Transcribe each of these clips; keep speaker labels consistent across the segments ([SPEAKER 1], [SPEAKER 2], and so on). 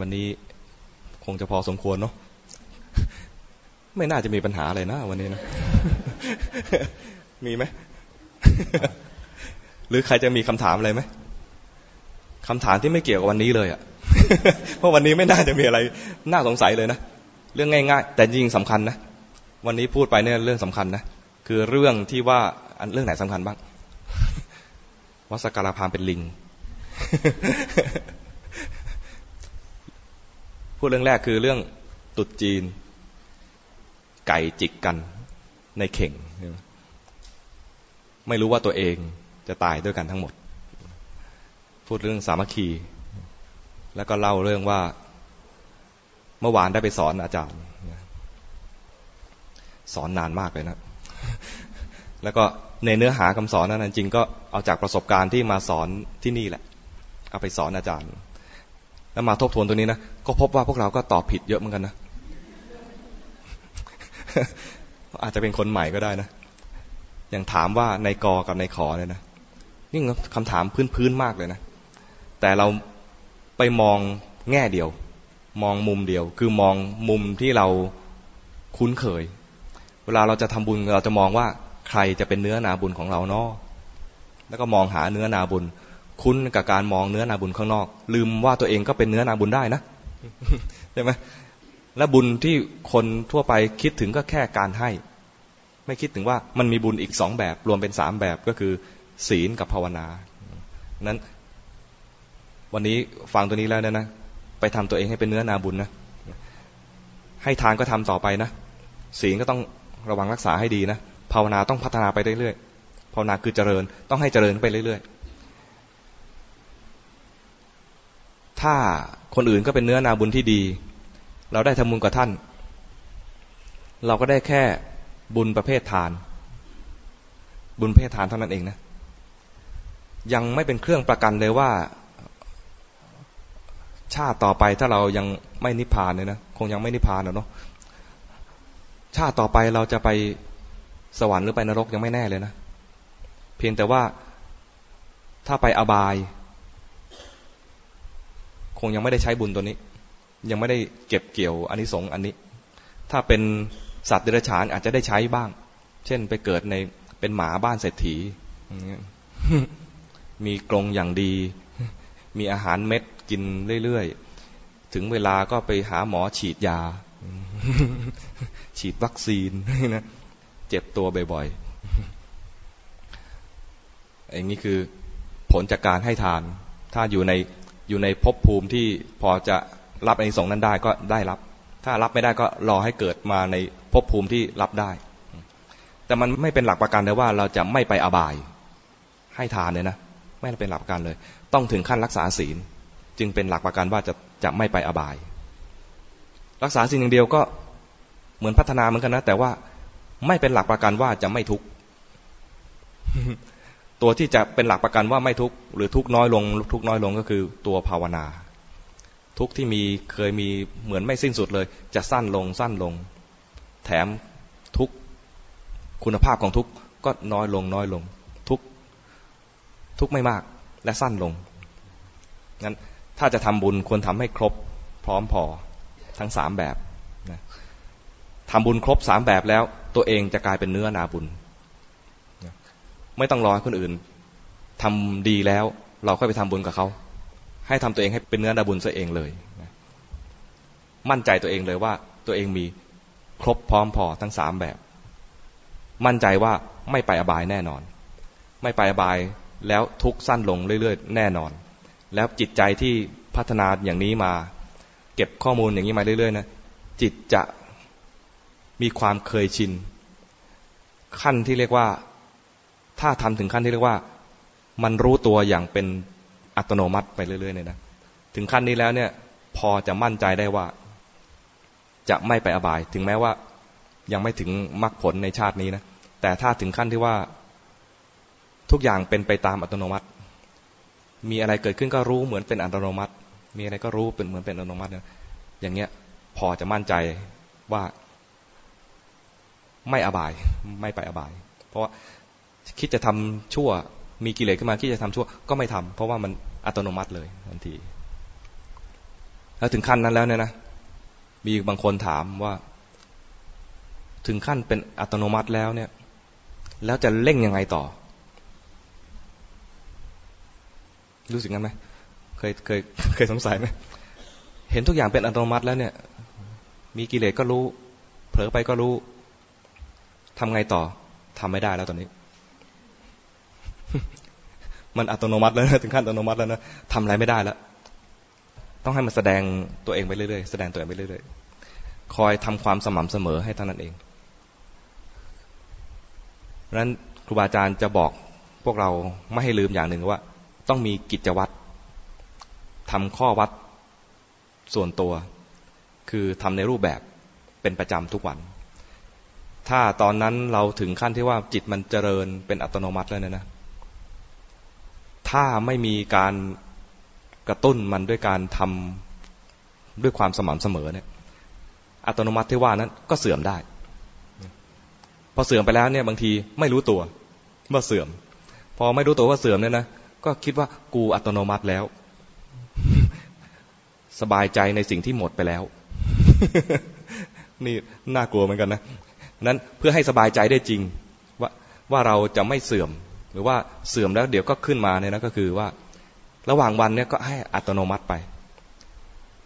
[SPEAKER 1] วันนี้คงจะพอสมควรเนาะไม่น่าจะมีปัญหาอะไรนะวันนี้นะ มีไหม หรือใครจะมีคำถามอะไรไหมคำถามที่ไม่เกี่ยวกับวันนี้เลยอะ่ะ เพราะวันนี้ไม่น่าจะมีอะไร น่าสงสัยเลยนะ เรื่องง่าย ๆ แต่จริงสำคัญนะ วันนี้พูดไปเนี่ยเรื่องสำคัญนะ คือเรื่องที่ว่าเรื่องไหนสำคัญบ้าง วัสการพามเป็นลิง พูดเรื่องแรกคือเรื่องตุดจีน ไก่จิกกันในเข่ง ไม่รู้ว่าตัวเองจะตายด้วยกันทั้งหมด พูดเรื่องสามัคคี แล้วก็เล่าเรื่องว่า เมื่อวานได้ไปสอนอาจารย์ สอนนานมากเลยนะ แล้วก็ในเนื้อหาคำสอนนั้นจริงก็เอาจากประสบการณ์ที่มาสอนที่นี่แหละ เอาไปสอนอาจารย์ แล้วมาทบทวนตัวนี้นะ ก็พบว่าพวกเราก็ตอบผิดเยอะเหมือนกันนะ อาจจะเป็นคนใหม่ก็ได้นะ อย่างถามว่าในกอกับในขอเนี่ยนะ นี่คำถามพื้นๆมากเลยนะ แต่เราไปมองแง่เดียว มองมุมเดียว คือมองมุมที่เราคุ้นเคย เวลาเราจะทำบุญเราจะมองว่าใครจะเป็นเนื้อนาบุญของเราเนาะแล้วก็มองหาเนื้อนาบุญ คุ้นกับการมองเนื้อนาบุญข้างนอก ลืมว่าตัวเองก็เป็นเนื้อนาบุญได้นะใช่ไหมและบุญที่คนทั่วไปคิดถึงก็แค่การให้ ไม่คิดถึงว่ามันมีบุญอีกสองแบบ รวมเป็นสามแบบก็คือ ศีลกับภาวนานั้น วันนี้ฟังตัวนี้แล้วนะ ไปทำตัวเองให้เป็นเนื้อนาบุญนะให้ทานก็ทำต่อไปนะศีลก็ต้องระวังรักษาให้ดีนะภาวนาต้องพัฒนาไปเรื่อยๆภาวนาคือเจริญ ต้องให้เจริญไปเรื่อยๆ ถ้าคนอื่นก็เป็นเนื้อนาบุญที่ดี เราได้ทำบุญกับท่าน เราก็ได้แค่บุญประเภททาน บุญประเภททานเท่านั้นเองนะ ยังไม่เป็นเครื่องประกันเลยว่า ชาติต่อไปถ้าเรายังไม่นิพพานเลยนะ คงยังไม่นิพพานเนาะชาติต่อไปเราจะไปสวรรค์หรือไปนรกยังไม่แน่เลยนะ เพียงแต่ว่าถ้าไปอบาย คงยังไม่ได้ใช้บุญตัวนี้ ยังไม่ได้เก็บเกี่ยวอันนี้สงอันนี้ ถ้าเป็นสัตว์เดรัจฉานอาจจะได้ใช้บ้าง เช่นไปเกิดในเป็นหมาบ้านเศรษฐีมีกรงอย่างดี มีอาหารเม็ดกินเรื่อยๆ ถึงเวลาก็ไปหาหมอฉีดยา ฉีดวัคซีนนะเจ็บตัวบ่อยๆอย่างนี้คือผลจากการให้ทาน ถ้าอยู่ใน อยู่ในภพภูมิที่พอจะรับในสงนั้นได้ก็ได้รับ ถ้ารับไม่ได้ก็รอให้เกิดมาในภพภูมิที่รับได้ แต่มันไม่เป็นหลักประกันเลยว่าเราจะไม่ไปอบาย ให้ทานเลยนะ ไม่เป็นหลักประกันเลย ต้องถึงขั้นรักษาศีล จึงเป็นหลักประกันว่าจะจะไม่ไปอบาย รักษาศีลอย่างเดียวก็เหมือนพัฒนาเหมือนกันนะ แต่ว่าไม่เป็นหลักประกันว่าจะไม่ทุกข์ ตัวที่จะเป็นหลักประกันว่าไม่ทุกข์หรือทุกข์น้อยลง ทุกข์น้อยลงก็คือตัวภาวนา ทุกข์ที่มีเคยมีเหมือนไม่สิ้นสุดเลย จะสั้นลงสั้นลง แถมทุกคุณภาพของทุกก็น้อยลงน้อยลง ทุกทุกไม่มากและสั้นลงงั้นถ้าจะทำบุญควรทำให้ครบพร้อมพอทั้งสามแบบนะทำบุญครบสามแบบแล้ว ตัวเองจะกลายเป็นเนื้อนาบุญ ไม่ต้องรอคนอื่นทำดีแล้วเราค่อยไปทำบุญกับเขา ให้ทำตัวเองให้เป็นเนื้อนาบุญซะเองเลย มั่นใจตัวเองเลยว่าตัวเองมีครบพร้อมพอทั้งสามแบบ มั่นใจว่าไม่ไปอบายแน่นอน ไม่ไปอบายแล้วทุกสั้นลงเรื่อยๆ แน่นอน แล้วจิตใจที่พัฒนาอย่างนี้มา เก็บข้อมูลอย่างนี้มาเรื่อยๆนะจิตจะมีความเคยชิน ขั้นที่เรียกว่า ถ้าทำถึงขั้นที่เรียกว่า มันรู้ตัวอย่างเป็นอัตโนมัติไปเรื่อยๆเนี่ยนะถึงขั้นนี้แล้วเนี่ยพอจะมั่นใจได้ว่า จะไม่ไปอบาย ถึงแม้ว่ายังไม่ถึงมรรคผลในชาตินี้นะแต่ถ้าถึงขั้นที่ว่า ทุกอย่างเป็นไปตามอัตโนมัติ มีอะไรเกิดขึ้นก็รู้เหมือนเป็นอัตโนมัติ มีอะไรก็รู้เป็นเหมือนเป็นอัตโนมัติเนี่ยอย่างเงี้ยพอจะมั่นใจว่าไม่อบาย ไม่ไปอบาย เพราะว่า คิดจะทำชั่ว มีกิเลสขึ้นมาคิดจะทำชั่วก็ไม่ทำเพราะว่ามันอัตโนมัติเลยทันที แล้วถึงขั้นนั้นแล้วเนี่ยนะมีบางคนถามว่า ถึงขั้นเป็นอัตโนมัติแล้วเนี่ย แล้วจะเร่งยังไงต่อ รู้สึกงั้นไหมเคยเคยเคยสงสัยไหมเห็นทุกอย่างเป็นอัตโนมัติแล้วเนี่ย มีกิเลสก็รู้ เผลอไปก็รู้ทำไงต่อทำไม่ได้แล้วตอนนี้ มันอัตโนมัติแล้วนะถึงขั้นอัตโนมัติแล้วนะทำอะไรไม่ได้แล้วต้องให้มันแสดงตัวเองไปเรื่อยๆแสดงตัวเองไปเรื่อยๆคอยทำความสม่ำเสมอให้เท่านั้นเองเพราะฉะนั้นครูบาอาจารย์จะบอกพวกเราไม่ให้ลืมอย่างหนึ่งว่า ต้องมีกิจวัตรทำข้อวัดส่วนตัว คือทำในรูปแบบเป็นประจำทุกวัน ถ้าตอนนั้นเราถึงขั้นที่ว่าจิตมันเจริญเป็นอัตโนมัติแล้วเนี่ยนะ ถ้าไม่มีการกระตุ้นมันด้วยการทำด้วยความสม่ำเสมอเนี่ย อัตโนมัติที่ว่านั้นก็เสื่อมได้ พอเสื่อมไปแล้วเนี่ยบางทีไม่รู้ตัวเมื่อเสื่อม พอไม่รู้ตัวว่าเสื่อมเนี่ยนะก็คิดว่ากูอัตโนมัติแล้ว สบายใจในสิ่งที่หมดไปแล้ว นี่น่ากลัวเหมือนกันนะนั้นเพื่อให้สบายใจได้จริง ว่าว่าเราจะไม่เสื่อม หรือว่าเสื่อมแล้วเดี๋ยวก็ขึ้นมาเนี่ยนะก็คือว่า ระหว่างวันเนี่ยก็ให้อัตโนมัติไป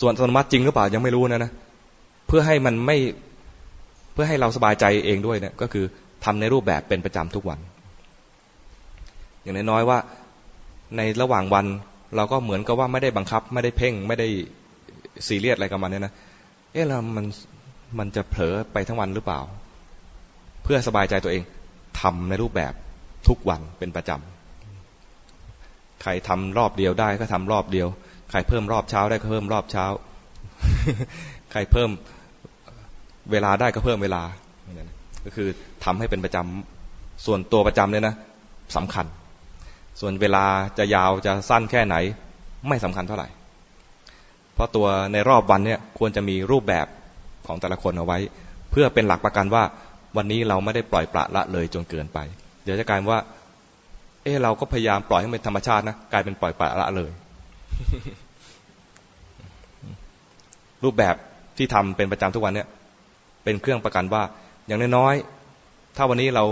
[SPEAKER 1] ส่วนอัตโนมัติจริงหรือเปล่ายังไม่รู้นะนะเพื่อให้มันไม่เพื่อให้เราสบายใจเองด้วยเนี่ยก็คือทำในรูปแบบเป็นประจำทุกวัน อย่างน้อยๆว่าในระหว่างวันเราก็เหมือนกับว่าไม่ได้บังคับ ไม่ได้เพ่งไม่ได้ซีเรียสอะไรกับมันเนี่ยนะเอ๊ะเรามันมันจะเผลอไปทั้งวันหรือเปล่า เพื่อสบายใจตัวเองทำในรูปแบบ ทุกวันเป็นประจำ ใครทำรอบเดียวได้ก็ทำรอบเดียว ใครเพิ่มรอบเช้าได้ก็เพิ่มรอบเช้า ใครเพิ่มเวลาได้ก็เพิ่มเวลา ก็คือทำให้เป็นประจำ ส่วนตัวประจำเนี่ยนะสำคัญ ส่วนเวลาจะยาวจะสั้นแค่ไหน ไม่สำคัญเท่าไหร่ เพราะตัวในรอบวันเนี่ยควรจะมีรูปแบบของแต่ละคนเอาไว้ เพื่อเป็นหลักประกันว่าวันนี้เราไม่ได้ปล่อยปละละเลยจนเกินไป เดี๋ยวจะกลายว่า เออเราก็พยายามปล่อยให้เป็นธรรมชาตินะกลายเป็นปล่อยปละละเลย รูปแบบที่ทำเป็นประจำทุกวันเนี่ย เป็นเครื่องประกันว่า อย่างน้อยๆถ้าวันนี้เรา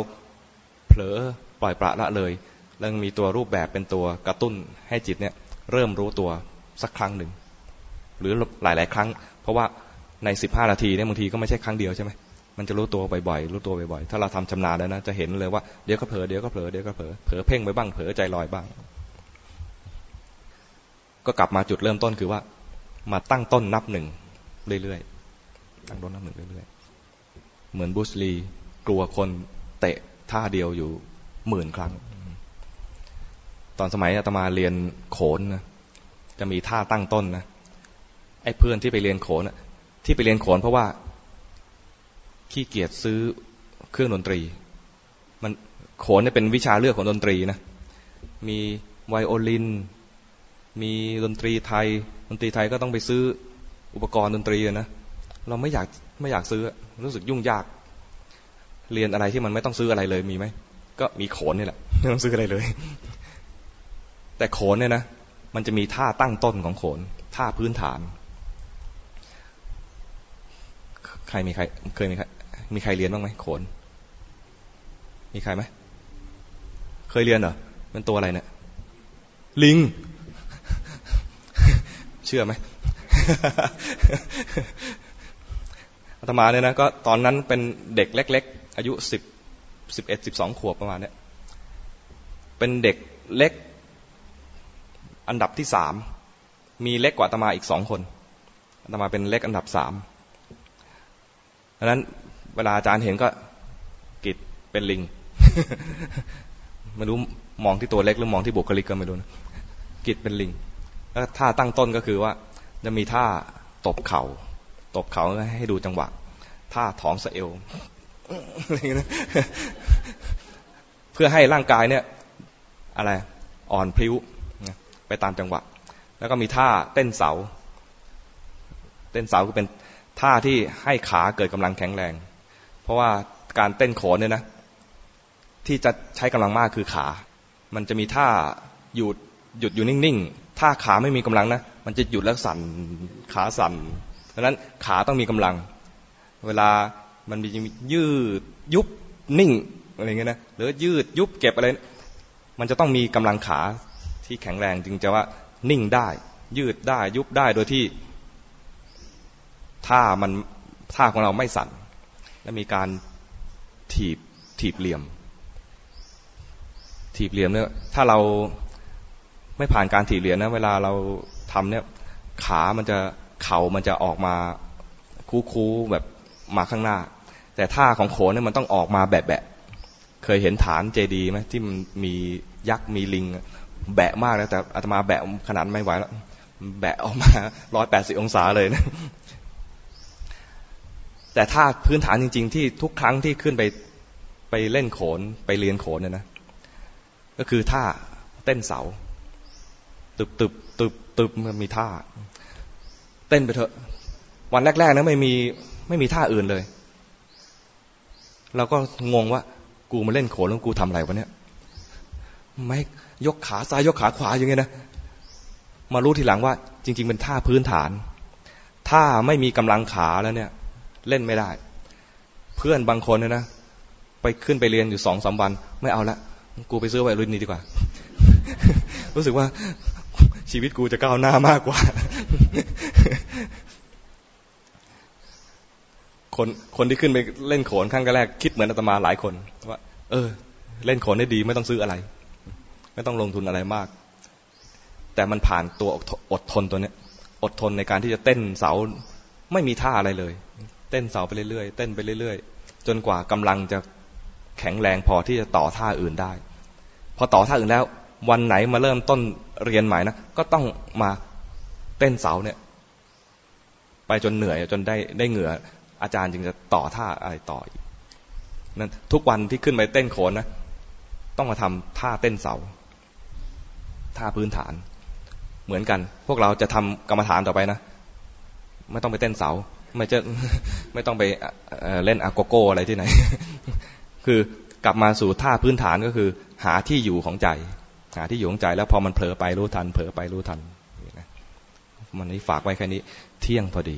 [SPEAKER 1] เผลอปล่อยปละละเลยแล้วมีตัวรูปแบบเป็นตัวกระตุ้นให้จิตเนี่ย เริ่มรู้ตัวสักครั้งหนึ่งหรือหลาย ๆ ครั้ง เพราะว่าในสิบห้านาทีเนี่ยบางทีก็ไม่ใช่ครั้งเดียวใช่ไหม มันจะรู้ตัวบ่อยๆรู้ตัวบ่อยๆถ้าเราทำชำนาญแล้วนะจะเห็นเลยว่าเดี๋ยวก็เผลอเดี๋ยวก็เผลอเดี๋ยวก็เผลอเผลอเพ่งไปบ้างเผลอใจลอยบ้าง ก็กลับมาจุดเริ่มต้นคือว่า มาตั้งต้นนับหนึ่งเรื่อยๆตั้งต้นนับหนึ่งเรื่อยๆเหมือนบุสลีกลัวคนเตะท่าเดียวอยู่หมื่นครั้ง ตอนสมัยอาตมาเรียนโขนนะจะมีท่าตั้งต้นนะไอ้เพื่อนที่ไปเรียนโขนที่ไปเรียนโขนเพราะว่า ขี้เกียจซื้อเครื่องดนตรี มันโขนเนี่ยเป็นวิชาเลือกของดนตรีนะมีไวโอลิน มีดนตรีไทย ดนตรีไทยก็ต้องไปซื้ออุปกรณ์ดนตรีนะเราไม่อยากไม่อยากซื้อรู้สึกยุ่งยาก เรียนอะไรที่มันไม่ต้องซื้ออะไรเลยมีไหมก็มีโขนนี่แหละไม่ต้องซื้ออะไรเลย แต่โขนเนี่ยนะมันจะมีท่าตั้งต้นของโขน ท่าพื้นฐาน ใครมีใคร เคยมีใคร มีใครเรียนบ้างไหมโขน มีใครไหมเคยเรียนเหรอเป็นตัวอะไรเนี่ยลิง เชื่อไหมอาตมาเนี่ยนะก็ตอนนั้นเป็นเด็กเล็ก ๆ อายุสิบสิบเอ็ดสิบสองขวบประมาณเนี้ยเป็นเด็กเล็ก อันดับที่สามมีเล็กกว่าอาตมาอีกสองคนอาตมาเป็นเล็กอันดับสามดังนั้น เวลาอาจารย์เห็นก็กิดเป็นลิงไม่รู้มองที่ตัวเล็กหรือมองที่บุคลิกก็ไม่รู้นะกิดเป็นลิง แล้วท่าตั้งต้นก็คือว่า จะมีท่าตบเขา่าตบเข่าให้ดูจังหวะ ท่าท้องสะเอวเพื่อให้ร่างกายเนี่ย อะไร อ่อนพริ้วไปตามจังหวะ แล้วก็มีท่าเต้นเสา เต้นเสาคือเป็นท่าที่ให้ขาเกิดกำลังแข็งแรง เพราะว่าการเต้นโขนเนี่ยนะ ที่จะใช้กำลังมากคือขา มันจะมีท่าหยุดหยุดอยู่นิ่งๆท่าขาไม่มีกำลังนะ มันจะหยุดแล้วสั่นขาสั่นเพราะนั้นขาต้องมีกำลัง เวลามันมียืดยุบนิ่งอะไรเงี้ยนะหรือยืดยุบเก็บอะไร มันจะต้องมีกำลังขาที่แข็งแรงจึงจะว่านิ่งได้ ยืดได้ยุบได้โดยที่ท่ามันท่าของเราไม่สั่น และมีการถีบถีบเหลี่ยม ถีบเหลี่ยมเนี่ยถ้าเราไม่ผ่านการถีบเหลี่ยมนะเวลาเราทำเนี่ยขามันจะเข่ามันจะออกมาคู้ๆแบบมาข้างหน้า แต่ท่าของโขนเนี่ยมันต้องออกมาแบะๆเคยเห็นฐานเจดีไหมที่มันมียักษ์มีลิง แบะมากแล้วแต่อาตมาแบะขนาดไม่ไหวแล้วแบะออกมาร้อยแปดสิบองศาเลยนะ แต่ถ้าพื้นฐานจริง ๆ ที่ทุกครั้งที่ขึ้นไปไปเล่นโขนไปเรียนโขนเนี่ยนะ ก็คือท่าเต้นเสา ตึบตึบตึบตึบมันมีท่า เต้นไปเถอะ วันแรกๆนะไม่มีไม่มีท่าอื่นเลย เราก็งงว่า กูมาเล่นโขนแล้วกูทำอะไรวะเนี่ยไม่ยกขาซ้ายยกขาขวาอย่างเงี้ยนะมารู้ทีหลังว่า จริง ๆ เป็นท่าพื้นฐาน ถ้าไม่มีกำลังขาแล้วเนี่ย เล่นไม่ได้ เพื่อนบางคนเนี่ยนะไปขึ้นไปเรียนอยู่สองสาวัน ไม่เอาละกูไปซื้อไวรุ่นนี้ดีกว่า รู้สึกว่าชีวิตกูจะก้าวหน้ามากกว่า คนคนที่ขึ้นไปเล่นโขนขั้งแรกคิดเหมือนอาตมาหลายคนว่า เออ เล่นโขนได้ดีไม่ต้องซื้ออะไร ไม่ต้องลงทุนอะไรมาก แต่มันผ่านตัวอดทนตัวเนี้ย อดทนในการที่จะเต้นเสาไม่มีท่าอะไรเลย ต้นเสาไปเรื่อยๆ เต้นไปเรื่อยๆ จนกว่ากำลังจะแข็งแรงพอที่จะต่อท่าอื่นได้ พอต่อท่าอื่นแล้ว วันไหนมาเริ่มต้นเรียนใหม่นะก็ต้องมาเต้นเสาเนี่ย ไปจนเหนื่อยจนได้ได้เหงื่อ อาจารย์จึงจะต่อท่าอะไรต่ออีกนั่นทุกวันที่ขึ้นไปเต้นโขนนะต้องมาทำท่าเต้นเสา ท่าพื้นฐาน เหมือนกัน พวกเราจะทำกรรมฐานต่อไปนะ ไม่ต้องไปเต้นเสา ไม่จะไม่ต้องไปเล่นอาโกโก้อะไรที่ไหน คือกลับมาสู่ท่าพื้นฐานก็คือ หาที่อยู่ของใจ หาที่อยู่ของใจ แล้วพอมันเผลอไปรู้ทัน เผลอไปรู้ทันมันนี้ฝากไว้แค่นี้ เที่ยงพอดี